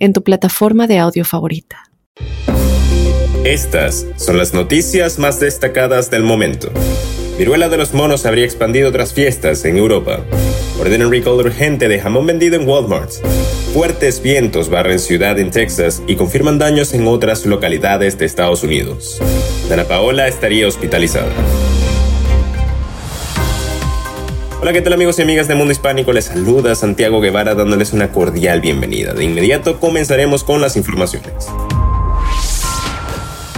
en tu plataforma de audio favorita. Estas son las noticias más destacadas del momento. Viruela de los monos habría expandido otras fiestas en Europa. Ordenan recall urgente de jamón vendido en Walmart. Fuertes vientos barren ciudad en Texas y confirman daños en otras localidades de Estados Unidos. Dana Paola estaría hospitalizada. Hola, ¿qué tal amigos y amigas de Mundo Hispánico? Les saluda Santiago Guevara dándoles una cordial bienvenida. De inmediato comenzaremos con las informaciones.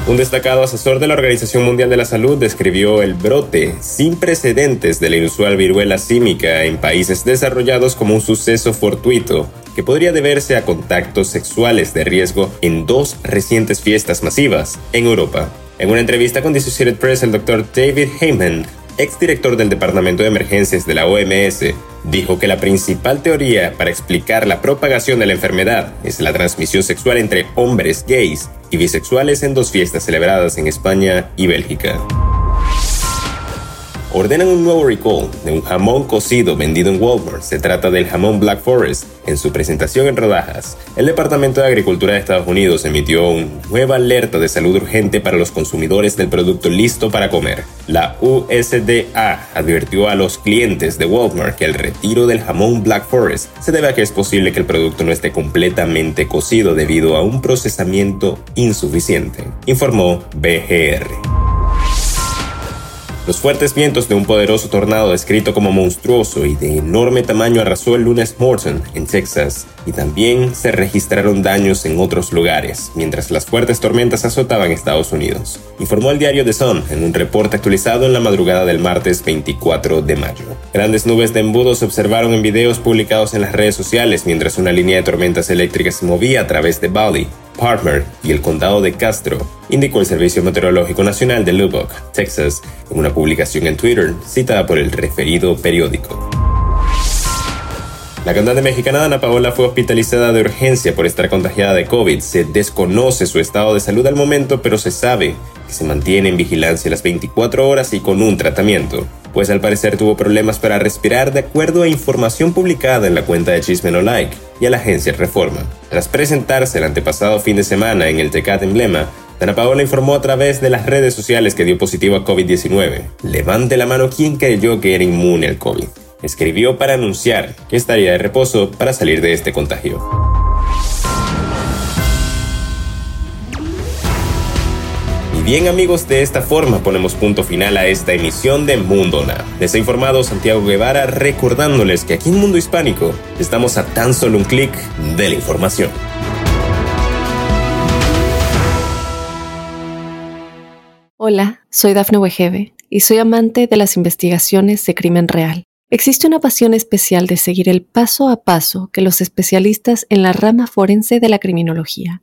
Un destacado asesor de la Organización Mundial de la Salud describió el brote sin precedentes de la inusual viruela símica en países desarrollados como un suceso fortuito que podría deberse a contactos sexuales de riesgo en dos recientes fiestas masivas en Europa. En una entrevista con The Associated Press, el doctor David Heyman exdirector del Departamento de Emergencias de la OMS, dijo que la principal teoría para explicar la propagación de la enfermedad es la transmisión sexual entre hombres gays y bisexuales en dos fiestas celebradas en España y Bélgica ordenan un nuevo recall de un jamón cocido vendido en Walmart. Se trata del jamón Black Forest. En su presentación en rodajas, el Departamento de Agricultura de Estados Unidos emitió una nueva alerta de salud urgente para los consumidores del producto listo para comer. La USDA advirtió a los clientes de Walmart que el retiro del jamón Black Forest se debe a que es posible que el producto no esté completamente cocido debido a un procesamiento insuficiente, informó BGR. Los fuertes vientos de un poderoso tornado descrito como monstruoso y de enorme tamaño arrasó el lunes Morton, en Texas, y también se registraron daños en otros lugares, mientras las fuertes tormentas azotaban Estados Unidos, informó el diario The Sun en un reporte actualizado en la madrugada del martes 24 de mayo. Grandes nubes de embudo se observaron en videos publicados en las redes sociales mientras una línea de tormentas eléctricas se movía a través de Bali, Y el condado de Castro, indicó el Servicio Meteorológico Nacional de Lubbock, Texas, en una publicación en Twitter citada por el referido periódico. La cantante mexicana Ana Paola fue hospitalizada de urgencia por estar contagiada de COVID. Se desconoce su estado de salud al momento, pero se sabe que se mantiene en vigilancia las 24 horas y con un tratamiento, pues al parecer tuvo problemas para respirar de acuerdo a información publicada en la cuenta de Chisme No Like y a la agencia Reforma. Tras presentarse el antepasado fin de semana en el Tecat Emblema, Ana Paola informó a través de las redes sociales que dio positivo a COVID-19. Levante la mano quien creyó que era inmune al COVID escribió para anunciar que estaría de reposo para salir de este contagio. Bien amigos, de esta forma ponemos punto final a esta emisión de Mundo Na. Les ha informado Santiago Guevara recordándoles que aquí en Mundo Hispánico estamos a tan solo un clic de la información. Hola, soy Dafne Wegebe y soy amante de las investigaciones de crimen real. Existe una pasión especial de seguir el paso a paso que los especialistas en la rama forense de la criminología